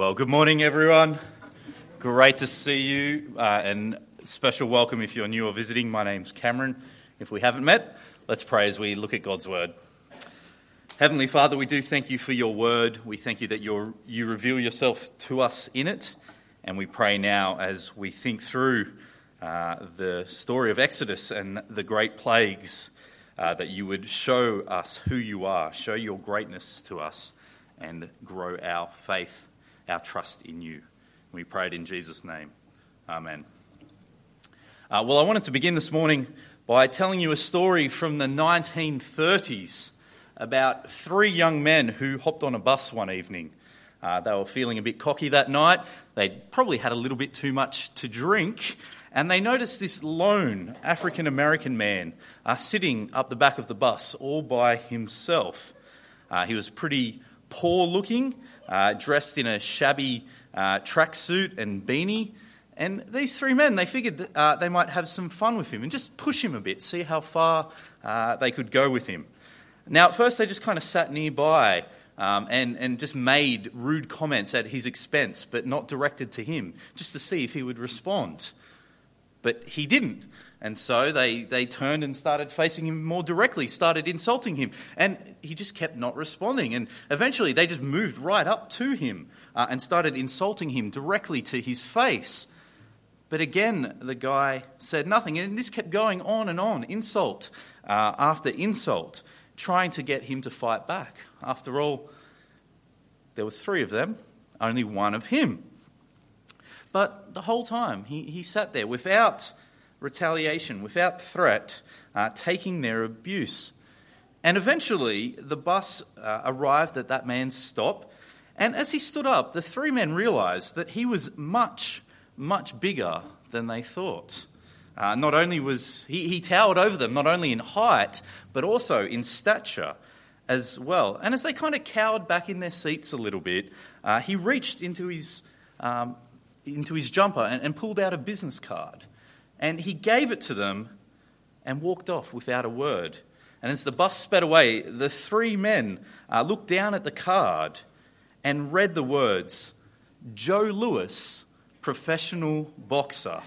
Well, good morning, everyone. Great to see you, uh, and special welcome if you're new or visiting. My name's Cameron. If we haven't met, let's pray as we look at God's Word. Heavenly Father, we do thank you for your Word. We thank you that you you reveal yourself to us in it, and we pray now as we think through uh, the story of Exodus and the great plagues uh, that you would show us who you are, show your greatness to us, and grow our faith our trust in you. We pray it in Jesus' name. Amen. Uh, well, I wanted to begin this morning by telling you a story from the 1930s about three young men who hopped on a bus one evening. Uh, they were feeling a bit cocky that night. They'd probably had a little bit too much to drink. And they noticed this lone African American man uh, sitting up the back of the bus all by himself. Uh, he was pretty poor looking uh, dressed in a shabby uh, tracksuit and beanie. And these three men, they figured that, uh, they might have some fun with him and just push him a bit, see how far uh, they could go with him. Now, at first, they just kind of sat nearby um, and, and just made rude comments at his expense, but not directed to him, just to see if he would respond. But he didn't. And so they, they turned and started facing him more directly, started insulting him. And he just kept not responding. And eventually they just moved right up to him uh, and started insulting him directly to his face. But again, the guy said nothing. And this kept going on and on, insult uh, after insult, trying to get him to fight back. After all, there was three of them, only one of him. But the whole time, he, he sat there without retaliation, without threat, uh, taking their abuse. And eventually, the bus uh, arrived at that man's stop. And as he stood up, the three men realized that he was much, much bigger than they thought. Uh, not only was he, he towered over them, not only in height, but also in stature as well. And as they kind of cowered back in their seats a little bit, uh, he reached into his, um, into his jumper and, and pulled out a business card. And he gave it to them and walked off without a word. And as the bus sped away, the three men uh, looked down at the card and read the words Joe Louis, professional boxer.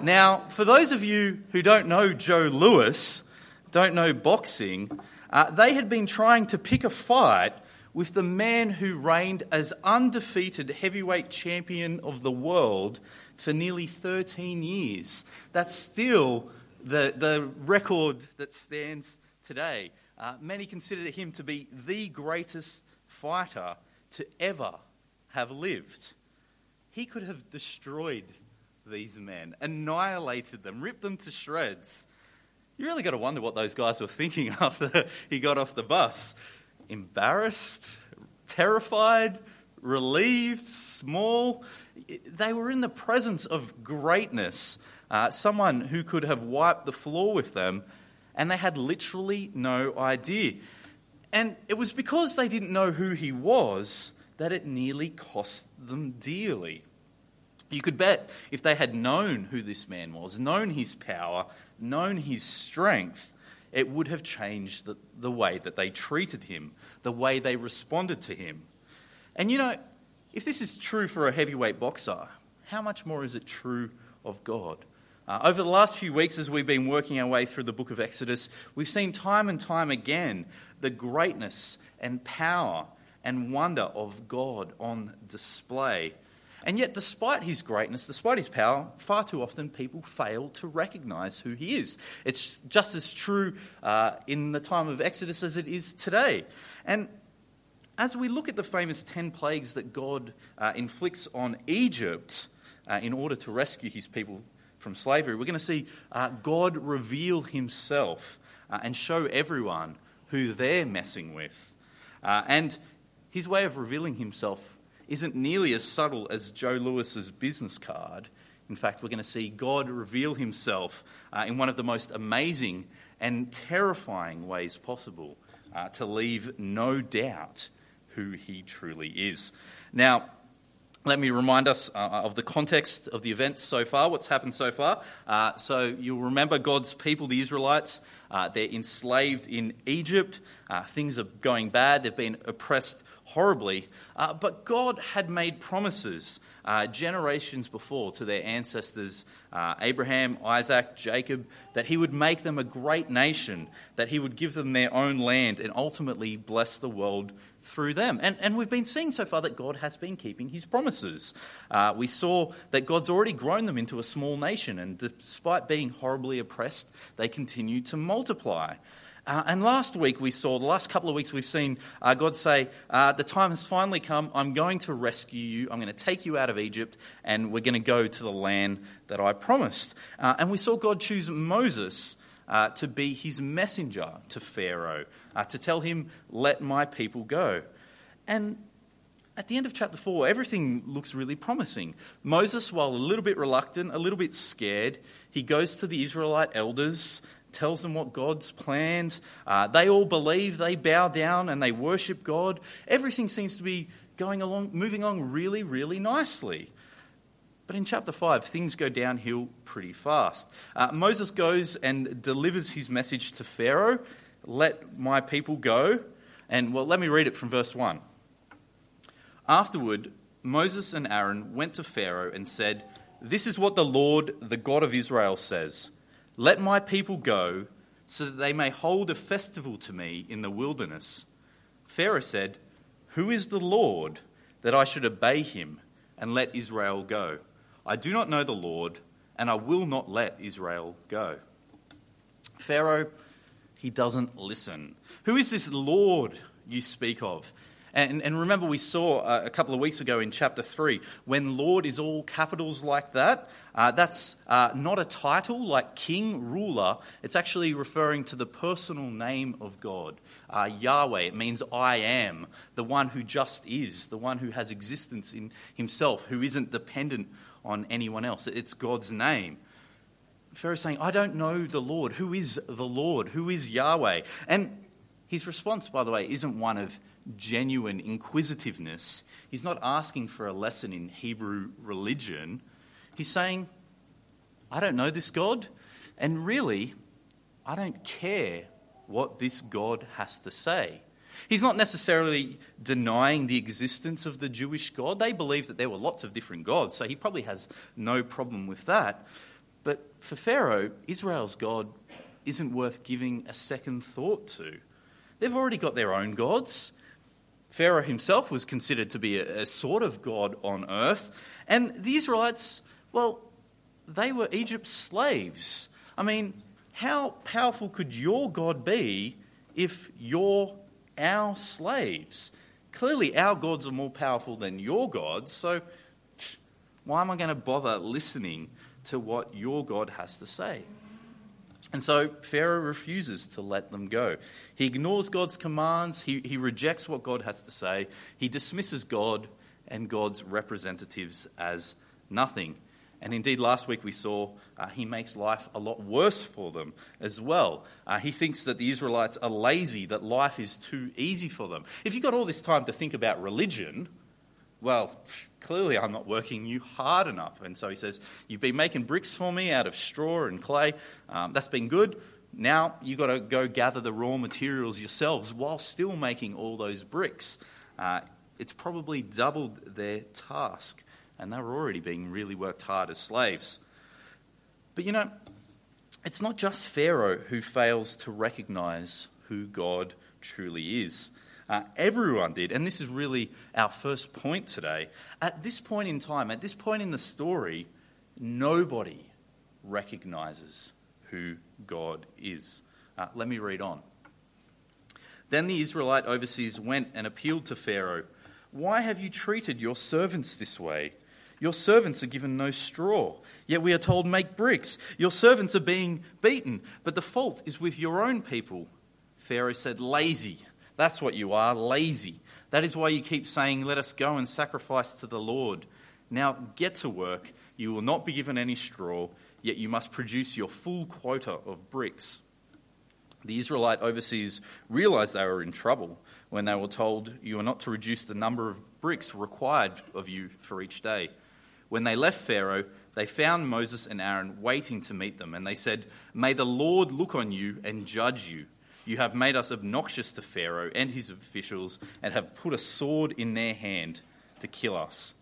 now, for those of you who don't know Joe Louis, don't know boxing, uh, they had been trying to pick a fight with the man who reigned as undefeated heavyweight champion of the world for nearly 13 years. That's still the, the record that stands today. Uh, many consider him to be the greatest fighter to ever have lived. He could have destroyed these men, annihilated them, ripped them to shreds. You really got to wonder what those guys were thinking after he got off the bus. Embarrassed, terrified, relieved, small they were in the presence of greatness, uh, someone who could have wiped the floor with them, and they had literally no idea. And it was because they didn't know who he was that it nearly cost them dearly. You could bet if they had known who this man was, known his power, known his strength, it would have changed the, the way that they treated him, the way they responded to him. And you know, if this is true for a heavyweight boxer, how much more is it true of God? Uh, over the last few weeks, as we've been working our way through the book of Exodus, we've seen time and time again the greatness and power and wonder of God on display. And yet, despite his greatness, despite his power, far too often people fail to recognize who he is. It's just as true uh, in the time of Exodus as it is today. And as we look at the famous 10 plagues that God uh, inflicts on Egypt uh, in order to rescue his people from slavery, we're going to see uh, God reveal himself uh, and show everyone who they're messing with. Uh, and his way of revealing himself isn't nearly as subtle as Joe Louis's business card. In fact, we're going to see God reveal himself uh, in one of the most amazing and terrifying ways possible to leave no doubt who he truly is. Now, let me remind us uh, of the context of the events so far, what's happened so far. Uh, so you'll remember God's people, the Israelites, uh, they're enslaved in Egypt. Uh, things are going bad, they've been oppressed horribly. Uh, but God had made promises uh, generations before to their ancestors, Abraham, Isaac, Jacob, that He would make them a great nation, that He would give them their own land, and ultimately bless the world through them. And, and we've been seeing so far that God has been keeping his promises. Uh, we saw that God's already grown them into a small nation, and despite being horribly oppressed, they continue to multiply. Uh, and last week we saw, the last couple of weeks we've seen uh, God say, uh, The time has finally come. I'm going to rescue you. I'm going to take you out of Egypt, and we're going to go to the land that I promised. Uh, and we saw God choose Moses uh, to be his messenger to Pharaoh, uh, to tell him, Let my people go. And at the end of chapter 4, everything looks really promising. Moses, while a little bit reluctant, a little bit scared, he goes to the Israelite elders, tells them what God's planned. Uh, they all believe, they bow down, and they worship God. Everything seems to be going along, moving along really, really nicely. But in chapter 5, things go downhill pretty fast. Uh, Moses goes and delivers his message to Pharaoh let my people go. And well, let me read it from verse 1. Afterward, Moses and Aaron went to Pharaoh and said, This is what the Lord, the God of Israel, says Let my people go, so that they may hold a festival to me in the wilderness. Pharaoh said, Who is the Lord that I should obey him and let Israel go? I do not know the Lord, and I will not let Israel go. Pharaoh, he doesn't listen. Who is this Lord you speak of? And, and remember, we saw uh, a couple of weeks ago in chapter 3, when Lord is all capitals like that, uh, that's uh, not a title like king, ruler. It's actually referring to the personal name of God. Uh, Yahweh, it means I am, the one who just is, the one who has existence in himself, who isn't dependent on anyone else. It's God's name. Pharaoh's saying, I don't know the Lord. Who is the Lord? Who is Yahweh? And his response, by the way, isn't one of genuine inquisitiveness. He's not asking for a lesson in Hebrew religion. He's saying, I don't know this God, and really, I don't care what this God has to say. He's not necessarily denying the existence of the Jewish God. They believe that there were lots of different gods, so he probably has no problem with that. But for Pharaoh, Israel's God isn't worth giving a second thought to. They've already got their own gods. Pharaoh himself was considered to be a, a sort of God on earth. And the Israelites, well, they were Egypt's slaves. I mean, how powerful could your God be if you're our slaves. Clearly, our gods are more powerful than your gods, so why am I going to bother listening to what your God has to say? And so Pharaoh refuses to let them go. He ignores God's commands, he, he rejects what God has to say, he dismisses God and God's representatives as nothing. And indeed, last week we saw uh, he makes life a lot worse for them as well. Uh, he thinks that the Israelites are lazy, that life is too easy for them. If you've got all this time to think about religion, well, clearly I'm not working you hard enough. And so he says, You've been making bricks for me out of straw and clay. Um, that's been good. Now you've got to go gather the raw materials yourselves while still making all those bricks. Uh, it's probably doubled their task and they were already being really worked hard as slaves. But you know, it's not just Pharaoh who fails to recognize who God truly is. Uh, everyone did, and this is really our first point today. At this point in time, at this point in the story, nobody recognizes who God is. Uh, let me read on. Then the Israelite overseers went and appealed to Pharaoh Why have you treated your servants this way? Your servants are given no straw, yet we are told, Make bricks. Your servants are being beaten, but the fault is with your own people. Pharaoh said, Lazy. That's what you are, lazy. That is why you keep saying, Let us go and sacrifice to the Lord. Now get to work. You will not be given any straw, yet you must produce your full quota of bricks. The Israelite overseers realized they were in trouble. when they were told, You are not to reduce the number of bricks required of you for each day. When they left Pharaoh, they found Moses and Aaron waiting to meet them, and they said, May the Lord look on you and judge you. You have made us obnoxious to Pharaoh and his officials, and have put a sword in their hand to kill us.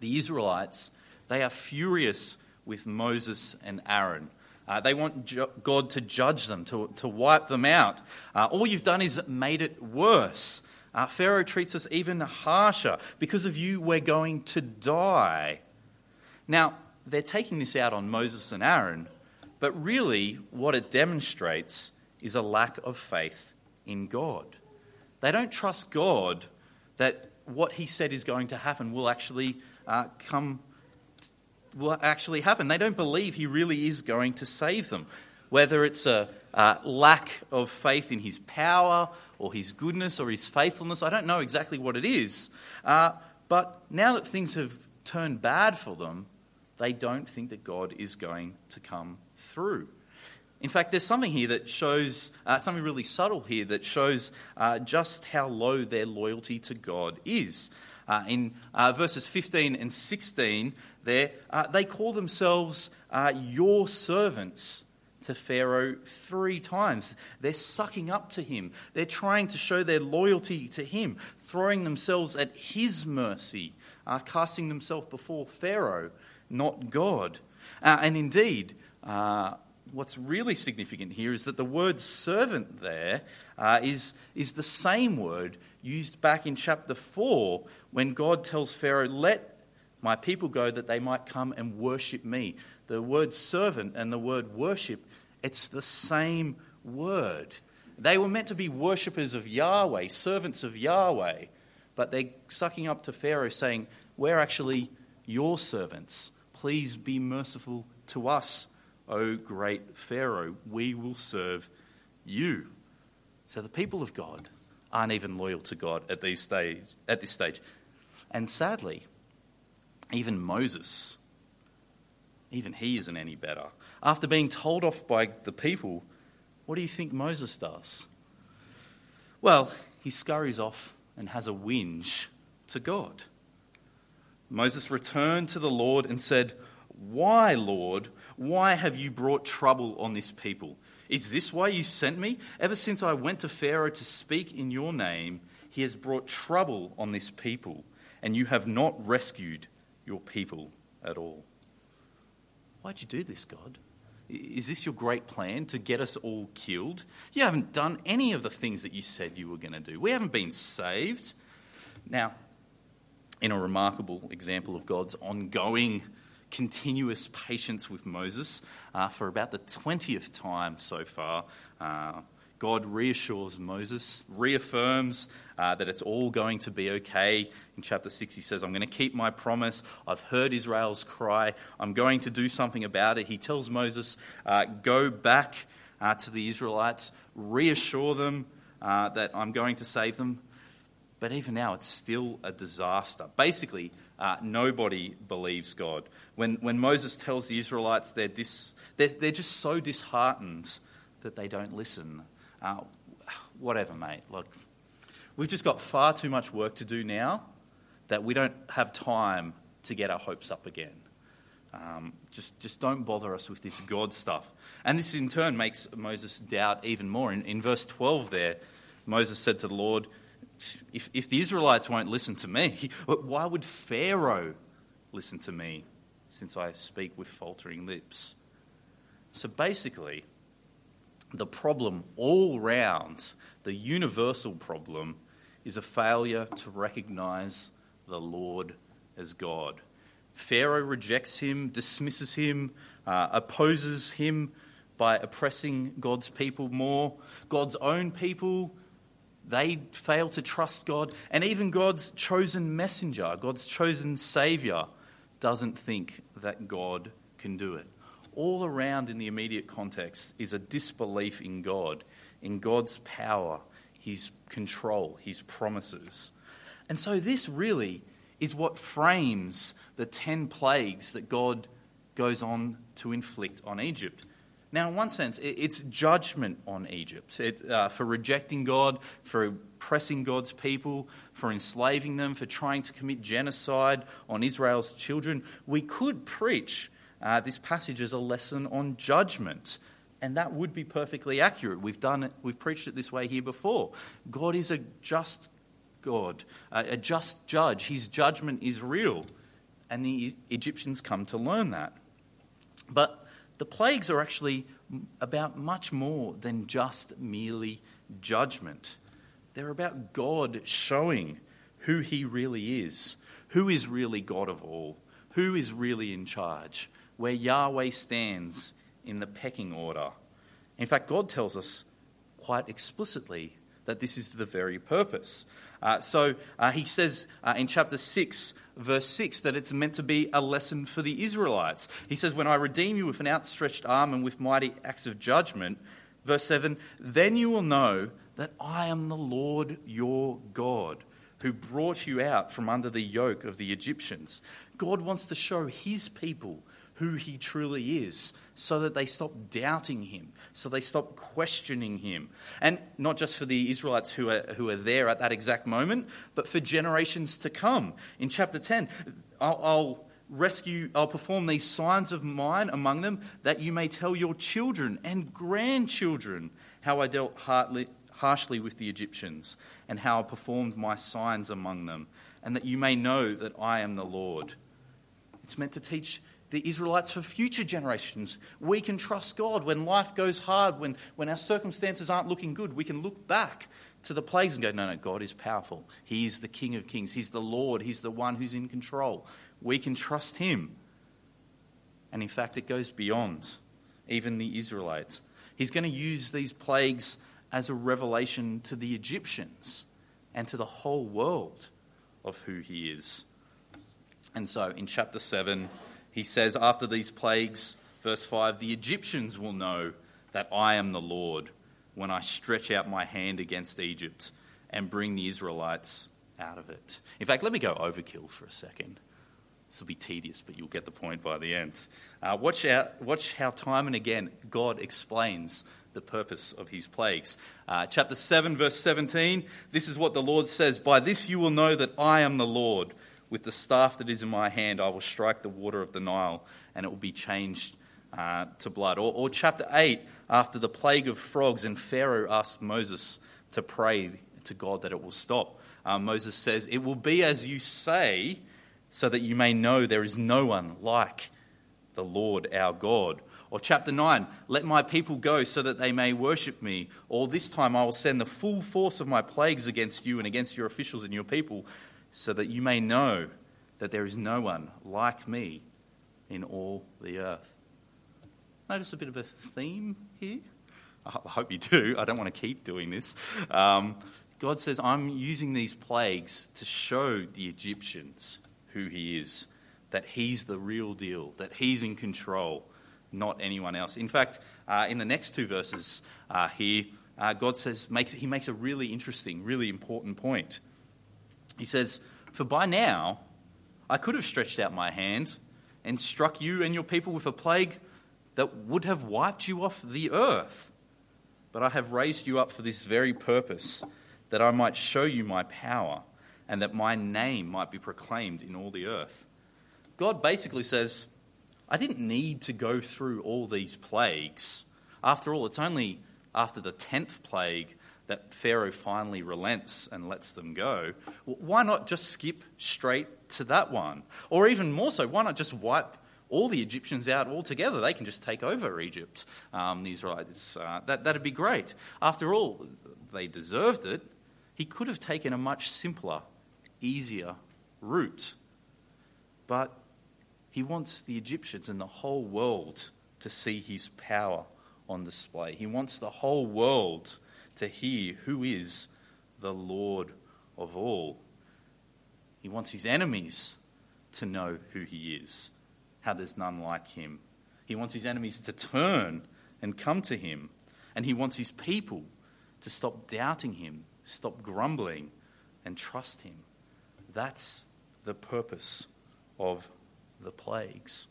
The Israelites, they are furious with Moses and Aaron. Uh, they want ju- God to judge them, to, to wipe them out. Uh, all you've done is made it worse. Uh, Pharaoh treats us even harsher. Because of you, we're going to die. Now, they're taking this out on Moses and Aaron, but really, what it demonstrates is a lack of faith in God. They don't trust God that what He said is going to happen will actually uh, come will actually happen. They don't believe he really is going to save them. Whether it's a uh, lack of faith in his power or his goodness or his faithfulness, I don't know exactly what it is. Uh, but now that things have turned bad for them, they don't think that God is going to come through. In fact, there's something here that shows, uh, something really subtle here that shows uh, just how low their loyalty to God is. Uh, in uh, verses 15 and 16, there, uh, they call themselves uh, your servants to Pharaoh three times. They're sucking up to him. They're trying to show their loyalty to him, throwing themselves at his mercy, casting themselves before Pharaoh, not God. And indeed, uh, what's really significant here is that the word servant there uh, is is the same word used back in chapter 4 when God tells Pharaoh, Let my people go that they might come and worship me. The word servant and the word worship, it's the same word. They were meant to be worshippers of Yahweh, servants of Yahweh, but they're sucking up to Pharaoh saying, We're actually your servants. Please be merciful to us, O great Pharaoh. We will serve you. So the people of God aren't even loyal to God at, these stage, at this stage. And sadly, even Moses, even he isn't any better. After being told off by the people, what do you think Moses does? Well, he scurries off and has a whinge to God. Moses returned to the Lord and said, Why, Lord? Why have you brought trouble on this people? Is this why you sent me? Ever since I went to Pharaoh to speak in your name, he has brought trouble on this people, and you have not rescued your people at all. Why'd you do this, God? Is this your great plan to get us all killed? You haven't done any of the things that you said you were going to do. We haven't been saved. Now, in a remarkable example of God's ongoing, continuous patience with Moses, uh, for about the 20th time so far, uh, God reassures Moses, reaffirms uh, that it's all going to be okay. In chapter 6, he says, I'm going to keep my promise. I've heard Israel's cry. I'm going to do something about it. He tells Moses, uh, Go back uh, to the Israelites, reassure them uh, that I'm going to save them. But even now, it's still a disaster. Basically, nobody believes God. When, when Moses tells the Israelites they're, dis, they're, they're just so disheartened that they don't listen. Uh, whatever, mate. Look, we've just got far too much work to do now that we don't have time to get our hopes up again. Um, just, just don't bother us with this God stuff. And this in turn makes Moses doubt even more. In, in verse 12, there, Moses said to the Lord, if, if the Israelites won't listen to me, why would Pharaoh listen to me since I speak with faltering lips? So basically, the problem all round, the universal problem, is a failure to recognize the Lord as God. Pharaoh rejects him, dismisses him, uh, opposes him by oppressing God's people more. God's own people, they fail to trust God. And even God's chosen messenger, God's chosen savior, doesn't think that God can do it all around in the immediate context is a disbelief in God, in God's power, His control, His promises. And so, this really is what frames the ten plagues that God goes on to inflict on Egypt. Now, in one sense, it's judgment on Egypt it, uh, for rejecting God, for oppressing God's people, for enslaving them, for trying to commit genocide on Israel's children. We could preach uh, this passage as a lesson on judgment. And that would be perfectly accurate. We've done it, we've preached it this way here before. God is a just God, a just judge. His judgment is real. And the Egyptians come to learn that. But the plagues are actually about much more than just merely judgment. They're about God showing who He really is, who is really God of all, who is really in charge, where Yahweh stands in the pecking order. In fact, God tells us quite explicitly that this is the very purpose. Uh, so uh, he says uh, in chapter 6, verse 6, that it's meant to be a lesson for the Israelites. He says, When I redeem you with an outstretched arm and with mighty acts of judgment, verse 7, then you will know that I am the Lord your God who brought you out from under the yoke of the Egyptians. God wants to show his people who he truly is so that they stop doubting him, so they stop questioning him. And not just for the Israelites who are, who are there at that exact moment, but for generations to come. In chapter 10, I'll, I'll rescue, I'll perform these signs of mine among them that you may tell your children and grandchildren how I dealt hardly, harshly with the Egyptians and how I performed my signs among them, and that you may know that I am the Lord. It's meant to teach the Israelites for future generations. We can trust God when life goes hard, when, when our circumstances aren't looking good. We can look back to the plagues and go, no, no, God is powerful. He is the King of kings. He's the Lord. He's the one who's in control. We can trust Him. And in fact, it goes beyond even the Israelites. He's going to use these plagues as a revelation to the Egyptians and to the whole world of who He is. And so in chapter 7, he says, After these plagues, verse 5, the Egyptians will know that I am the Lord when I stretch out my hand against Egypt and bring the Israelites out of it. In fact, let me go overkill for a second. This will be tedious, but you'll get the point by the end. Uh, watch, out, watch how time and again God explains the purpose of his plagues. Uh, chapter 7, verse 17 this is what the Lord says By this you will know that I am the Lord with the staff that is in my hand, I will strike the water of the Nile, and it will be changed uh, to blood. Or, or, chapter 8, after the plague of frogs, and Pharaoh asked Moses to pray to God that it will stop. Uh, Moses says, It will be as you say, so that you may know there is no one like the Lord our God. Or chapter 9, let my people go so that they may worship me. Or this time I will send the full force of my plagues against you and against your officials and your people, so that you may know that there is no one like me in all the earth. Notice a bit of a theme here? I hope you do. I don't want to keep doing this. Um, God says, I'm using these plagues to show the Egyptians who He is, that He's the real deal, that He's in control, not anyone else. In fact, uh, in the next two verses uh, here, uh, God says, makes, He makes a really interesting, really important point. He says, For by now I could have stretched out my hand and struck you and your people with a plague that would have wiped you off the earth. But I have raised you up for this very purpose, that I might show you my power and that my name might be proclaimed in all the earth. God basically says, I didn't need to go through all these plagues. After all, it's only after the tenth plague that Pharaoh finally relents and lets them go, why not just skip straight to that one? Or even more so, why not just wipe all the Egyptians out altogether? They can just take over Egypt, um, the Israelites. Uh, that, that'd be great. After all, they deserved it. He could have taken a much simpler, easier route. But he wants the Egyptians and the whole world to see his power on display. He wants the whole world to hear who is the Lord of all. He wants his enemies to know who he is, how there's none like him. He wants his enemies to turn and come to him. And he wants his people to stop doubting him, stop grumbling, and trust him. That's the purpose of the plagues.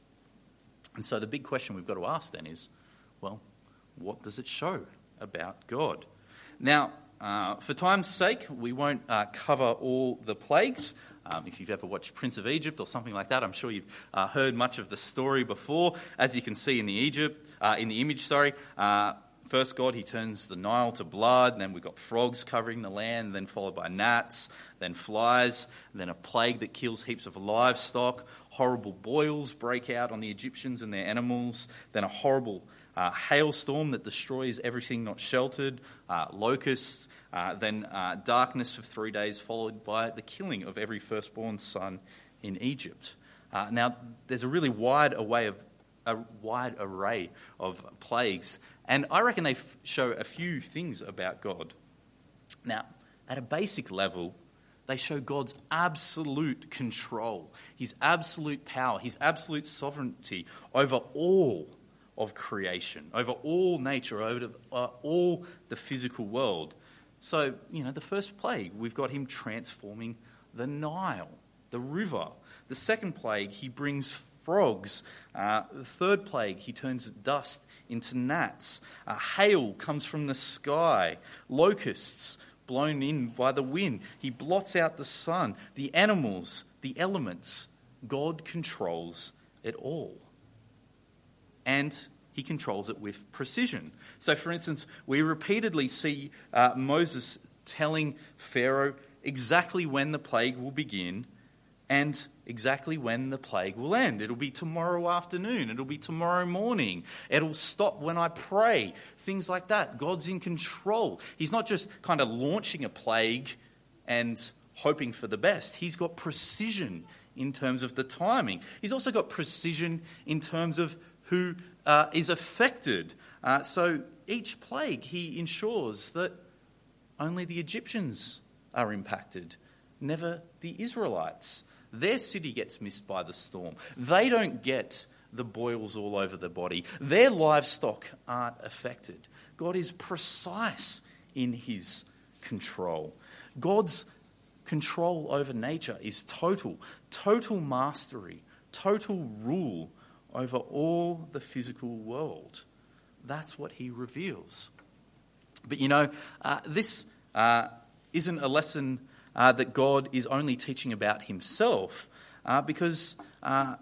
And so the big question we've got to ask then is well, what does it show about God? Now, uh, for time's sake, we won't uh, cover all the plagues. Um, if you've ever watched Prince of Egypt or something like that, I'm sure you've uh, heard much of the story before. As you can see in the Egypt, uh, in the image, sorry, uh, first God he turns the Nile to blood, and then we've got frogs covering the land, then followed by gnats, then flies, then a plague that kills heaps of livestock. Horrible boils break out on the Egyptians and their animals. Then a horrible uh, hailstorm that destroys everything not sheltered, uh, locusts, uh, then uh, darkness for three days, followed by the killing of every firstborn son in Egypt. Uh, now, there's a really wide array of a wide array of plagues, and I reckon they f- show a few things about God. Now, at a basic level, they show God's absolute control, His absolute power, His absolute sovereignty over all of creation, over all nature, over uh, all the physical world. So, you know, the first plague, we've got him transforming the Nile, the river. The second plague, he brings frogs. Uh, the third plague, he turns dust into gnats. Uh, hail comes from the sky. Locusts blown in by the wind. He blots out the sun. The animals, the elements. God controls it all and he controls it with precision. So, for instance, we repeatedly see uh, Moses telling Pharaoh exactly when the plague will begin and exactly when the plague will end. It'll be tomorrow afternoon, it'll be tomorrow morning, it'll stop when I pray, things like that. God's in control. He's not just kind of launching a plague and hoping for the best, He's got precision in terms of the timing. He's also got precision in terms of who uh, is affected. Uh, so each plague, he ensures that only the Egyptians are impacted, never the Israelites. Their city gets missed by the storm. They don't get the boils all over the body. Their livestock aren't affected. God is precise in his control. God's control over nature is total, total mastery, total rule over all the physical world. That's what he reveals. But you know, uh, this uh, isn't a lesson uh, that God is only teaching about himself, uh, because uh,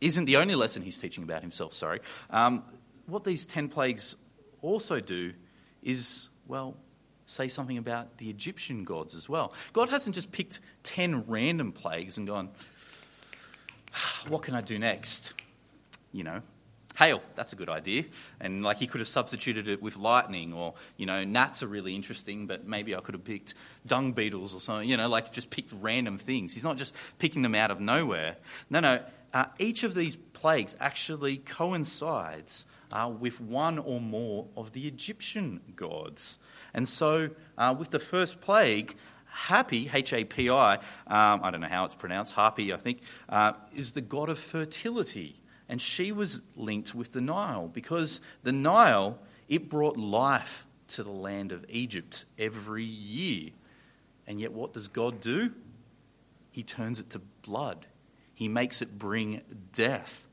isn't the only lesson he's teaching about himself, sorry. Um, what these 10 plagues also do is, well, say something about the Egyptian gods as well. God hasn't just picked 10 random plagues and gone, what can I do next? you know, hail, that's a good idea. And like he could have substituted it with lightning, or, you know, gnats are really interesting, but maybe I could have picked dung beetles or something, you know, like just picked random things. He's not just picking them out of nowhere. No, no, uh, each of these plagues actually coincides uh, with one or more of the Egyptian gods. And so, uh, with the first plague, Happy, H A P I, um, I don't know how it's pronounced, Hapi, I think, uh, is the god of fertility and she was linked with the Nile because the Nile it brought life to the land of Egypt every year. And yet what does God do? He turns it to blood. He makes it bring death.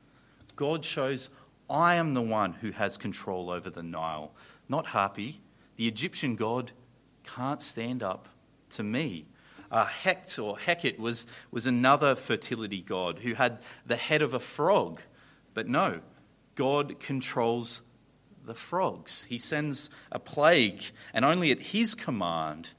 God shows I am the one who has control over the Nile, not Hapi. The Egyptian god can't stand up to me. Uh, Hecht or Heket was, was another fertility god who had the head of a frog. But no, God controls the frogs. He sends a plague, and only at his command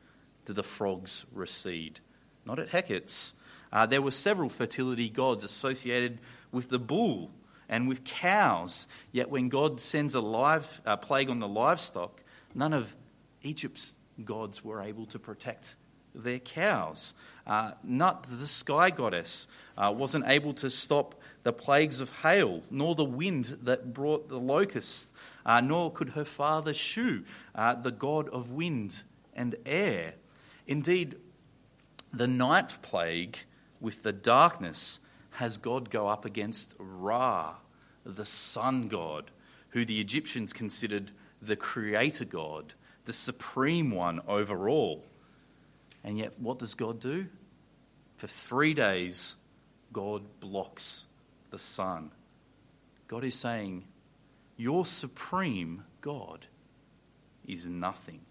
do the frogs recede, not at Heket's. Uh, there were several fertility gods associated with the bull and with cows, yet when God sends a live, plague on the livestock, none of Egypt's gods were able to protect their cows. Uh, Nut, the sky goddess, uh, wasn't able to stop the plagues of hail, nor the wind that brought the locusts, uh, nor could her father Shu, uh, the god of wind and air. Indeed, the ninth plague with the darkness has God go up against Ra, the sun god, who the Egyptians considered the creator god, the supreme one over all. And yet, what does God do? For three days, God blocks the sun. God is saying, your supreme God is nothing.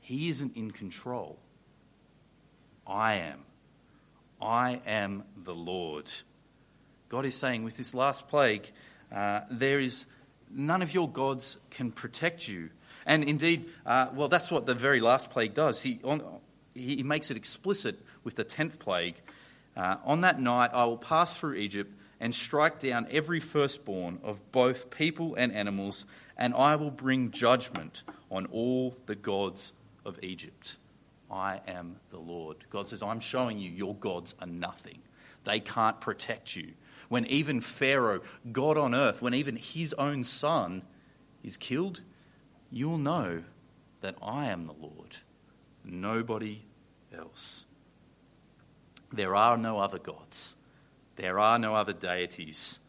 He isn't in control. I am. I am the Lord. God is saying with this last plague, uh, there is none of your gods can protect you. And indeed, uh, well, that's what the very last plague does. He, on, he makes it explicit with the tenth plague. Uh, on that night, I will pass through Egypt and strike down every firstborn of both people and animals, and I will bring judgment on all the gods of Egypt. I am the Lord. God says, I'm showing you your gods are nothing. They can't protect you. When even Pharaoh, God on earth, when even his own son is killed, you'll know that I am the Lord, nobody else. There are no other gods. There are no other deities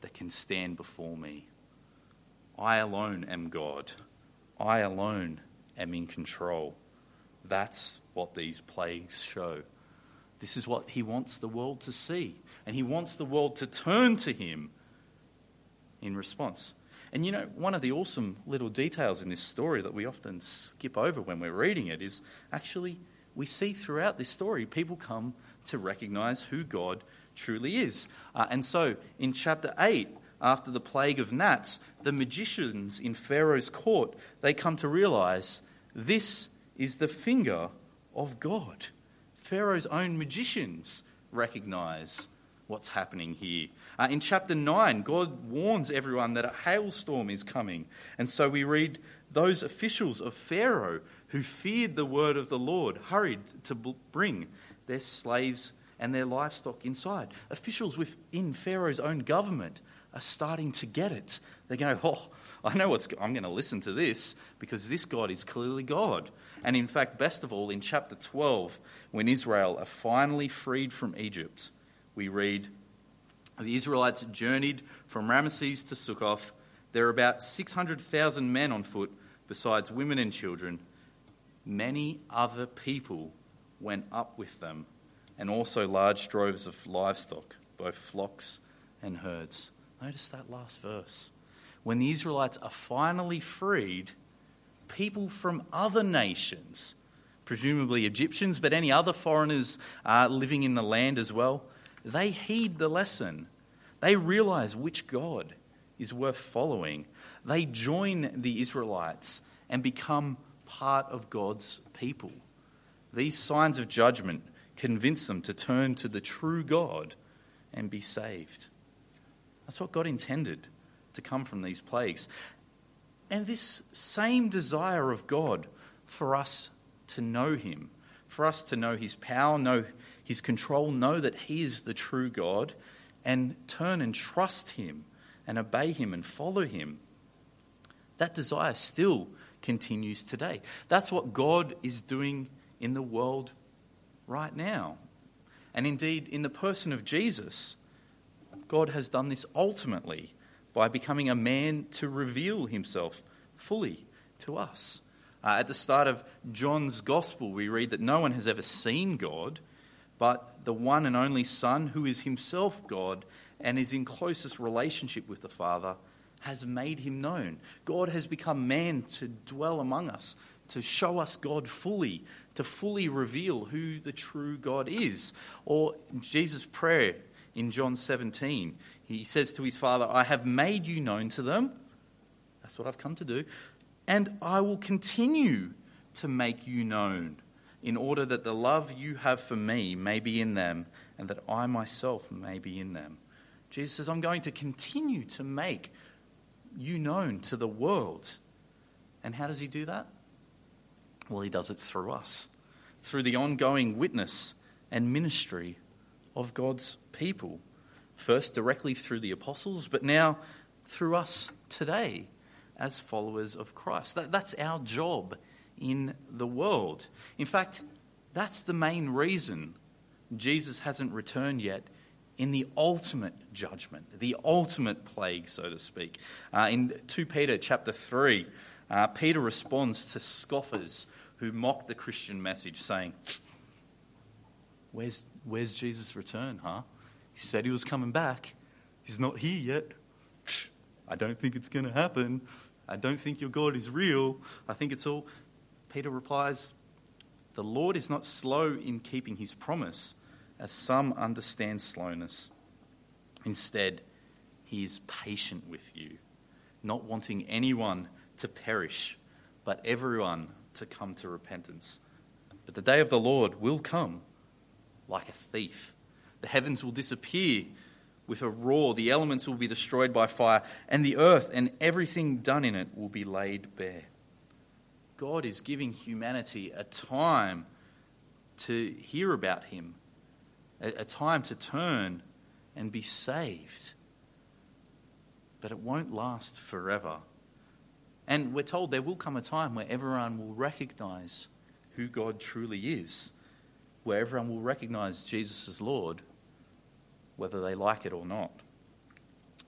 that can stand before me. I alone am God. I alone am in control. That's what these plagues show. This is what he wants the world to see. And he wants the world to turn to him in response. And you know, one of the awesome little details in this story that we often skip over when we're reading it is actually we see throughout this story people come to recognize who God truly is. Uh, and so in chapter 8, after the plague of gnats, the magicians in Pharaoh's court, they come to realize this is the finger of God. Pharaoh's own magicians recognize what's happening here. Uh, in chapter 9, God warns everyone that a hailstorm is coming. And so we read those officials of Pharaoh who feared the word of the Lord hurried to bring their slaves and their livestock inside. Officials within Pharaoh's own government are starting to get it. They go, Oh, I know what's, I'm going to listen to this because this God is clearly God. And in fact, best of all, in chapter 12, when Israel are finally freed from Egypt, we read the Israelites journeyed from Ramesses to Succoth. There are about 600,000 men on foot, besides women and children. Many other people went up with them, and also large droves of livestock, both flocks and herds. Notice that last verse. When the Israelites are finally freed, people from other nations, presumably Egyptians, but any other foreigners uh, living in the land as well, they heed the lesson. They realize which God is worth following. They join the Israelites and become part of God's people. These signs of judgment convince them to turn to the true God and be saved. That's what God intended to come from these plagues. And this same desire of God for us to know Him, for us to know His power, know His control, know that He is the true God, and turn and trust Him and obey Him and follow Him. That desire still continues today. That's what God is doing in the world right now. And indeed, in the person of Jesus, God has done this ultimately by becoming a man to reveal himself fully to us. Uh, at the start of John's Gospel, we read that no one has ever seen God, but the one and only Son, who is himself God and is in closest relationship with the Father, has made him known. God has become man to dwell among us, to show us God fully, to fully reveal who the true God is. Or Jesus' prayer in John 17, he says to his Father, I have made you known to them. That's what I've come to do. And I will continue to make you known in order that the love you have for me may be in them and that I myself may be in them. Jesus says, I'm going to continue to make you known to the world. And how does he do that? Well, he does it through us, through the ongoing witness and ministry of God's people. First, directly through the apostles, but now through us today as followers of Christ. That, that's our job in the world. In fact, that's the main reason Jesus hasn't returned yet in the ultimate judgment, the ultimate plague, so to speak. Uh, in 2 Peter chapter 3, uh, Peter responds to scoffers who mock the Christian message, saying, Where's, where's Jesus' return, huh? He said he was coming back. He's not here yet. I don't think it's going to happen. I don't think your God is real. I think it's all. Peter replies, The Lord is not slow in keeping his promise, as some understand slowness. Instead, he is patient with you, not wanting anyone to perish, but everyone to come to repentance. But the day of the Lord will come like a thief. The heavens will disappear with a roar, the elements will be destroyed by fire, and the earth and everything done in it will be laid bare. God is giving humanity a time to hear about Him, a, time to turn and be saved. But it won't last forever. And we're told there will come a time where everyone will recognize who God truly is, where everyone will recognize Jesus as Lord whether they like it or not.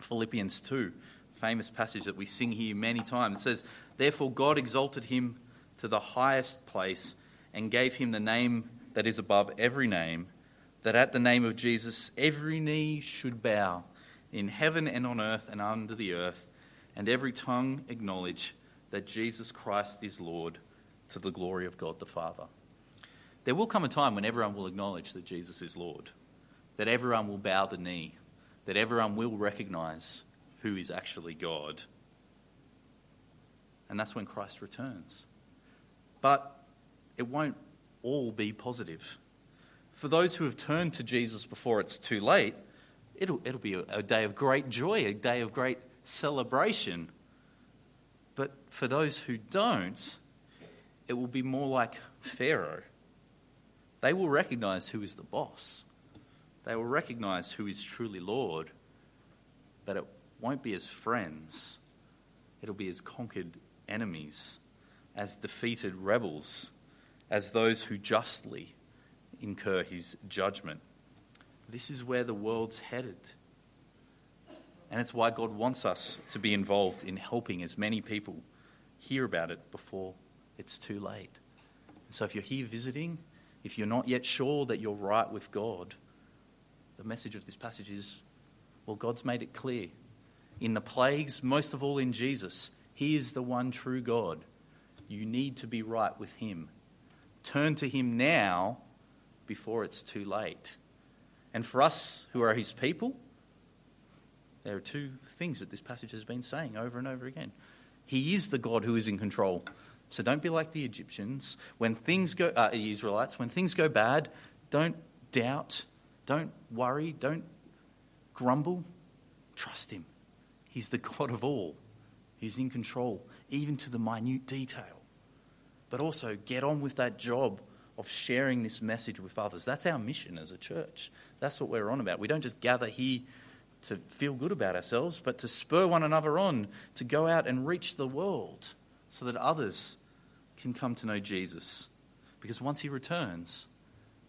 Philippians 2, famous passage that we sing here many times, says, Therefore God exalted him to the highest place and gave him the name that is above every name, that at the name of Jesus every knee should bow in heaven and on earth and under the earth, and every tongue acknowledge that Jesus Christ is Lord to the glory of God the Father. There will come a time when everyone will acknowledge that Jesus is Lord that everyone will bow the knee, that everyone will recognize who is actually God. And that's when Christ returns. But it won't all be positive. For those who have turned to Jesus before it's too late, it'll, it'll be a, a day of great joy, a day of great celebration. But for those who don't, it will be more like Pharaoh. They will recognize who is the boss. They will recognize who is truly Lord, but it won't be as friends, it'll be as conquered enemies, as defeated rebels, as those who justly incur his judgment. This is where the world's headed. And it's why God wants us to be involved in helping as many people hear about it before it's too late. And so if you're here visiting, if you're not yet sure that you're right with God, the message of this passage is well, God's made it clear. In the plagues, most of all in Jesus, He is the one true God. You need to be right with Him. Turn to Him now before it's too late. And for us who are His people, there are two things that this passage has been saying over and over again. He is the God who is in control. So don't be like the Egyptians. When things go, uh, Israelites, when things go bad, don't doubt don't worry, don't grumble. Trust Him. He's the God of all, He's in control, even to the minute detail. But also, get on with that job of sharing this message with others. That's our mission as a church. That's what we're on about. We don't just gather here to feel good about ourselves, but to spur one another on to go out and reach the world so that others can come to know Jesus. Because once he returns,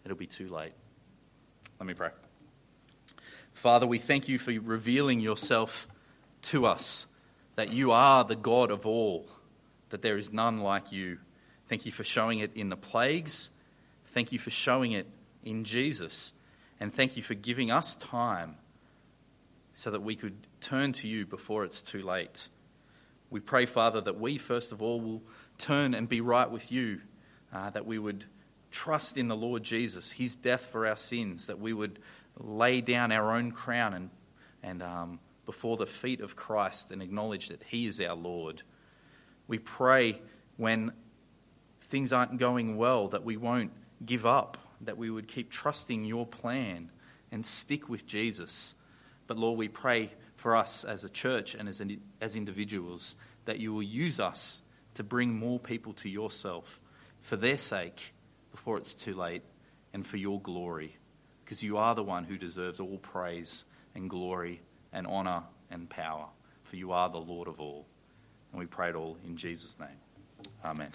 it'll be too late. Let me pray. Father, we thank you for revealing yourself to us, that you are the God of all, that there is none like you. Thank you for showing it in the plagues. Thank you for showing it in Jesus. And thank you for giving us time so that we could turn to you before it's too late. We pray, Father, that we, first of all, will turn and be right with you, uh, that we would trust in the Lord Jesus, his death for our sins, that we would lay down our own crown and, and um, before the feet of Christ and acknowledge that he is our Lord. We pray when things aren't going well that we won't give up, that we would keep trusting your plan and stick with Jesus. But Lord, we pray for us as a church and as, as individuals that you will use us to bring more people to yourself for their sake before it's too late and for your glory, because you are the one who deserves all praise and glory and honour and power, for you are the Lord of all. And we pray it all in Jesus' name. Amen.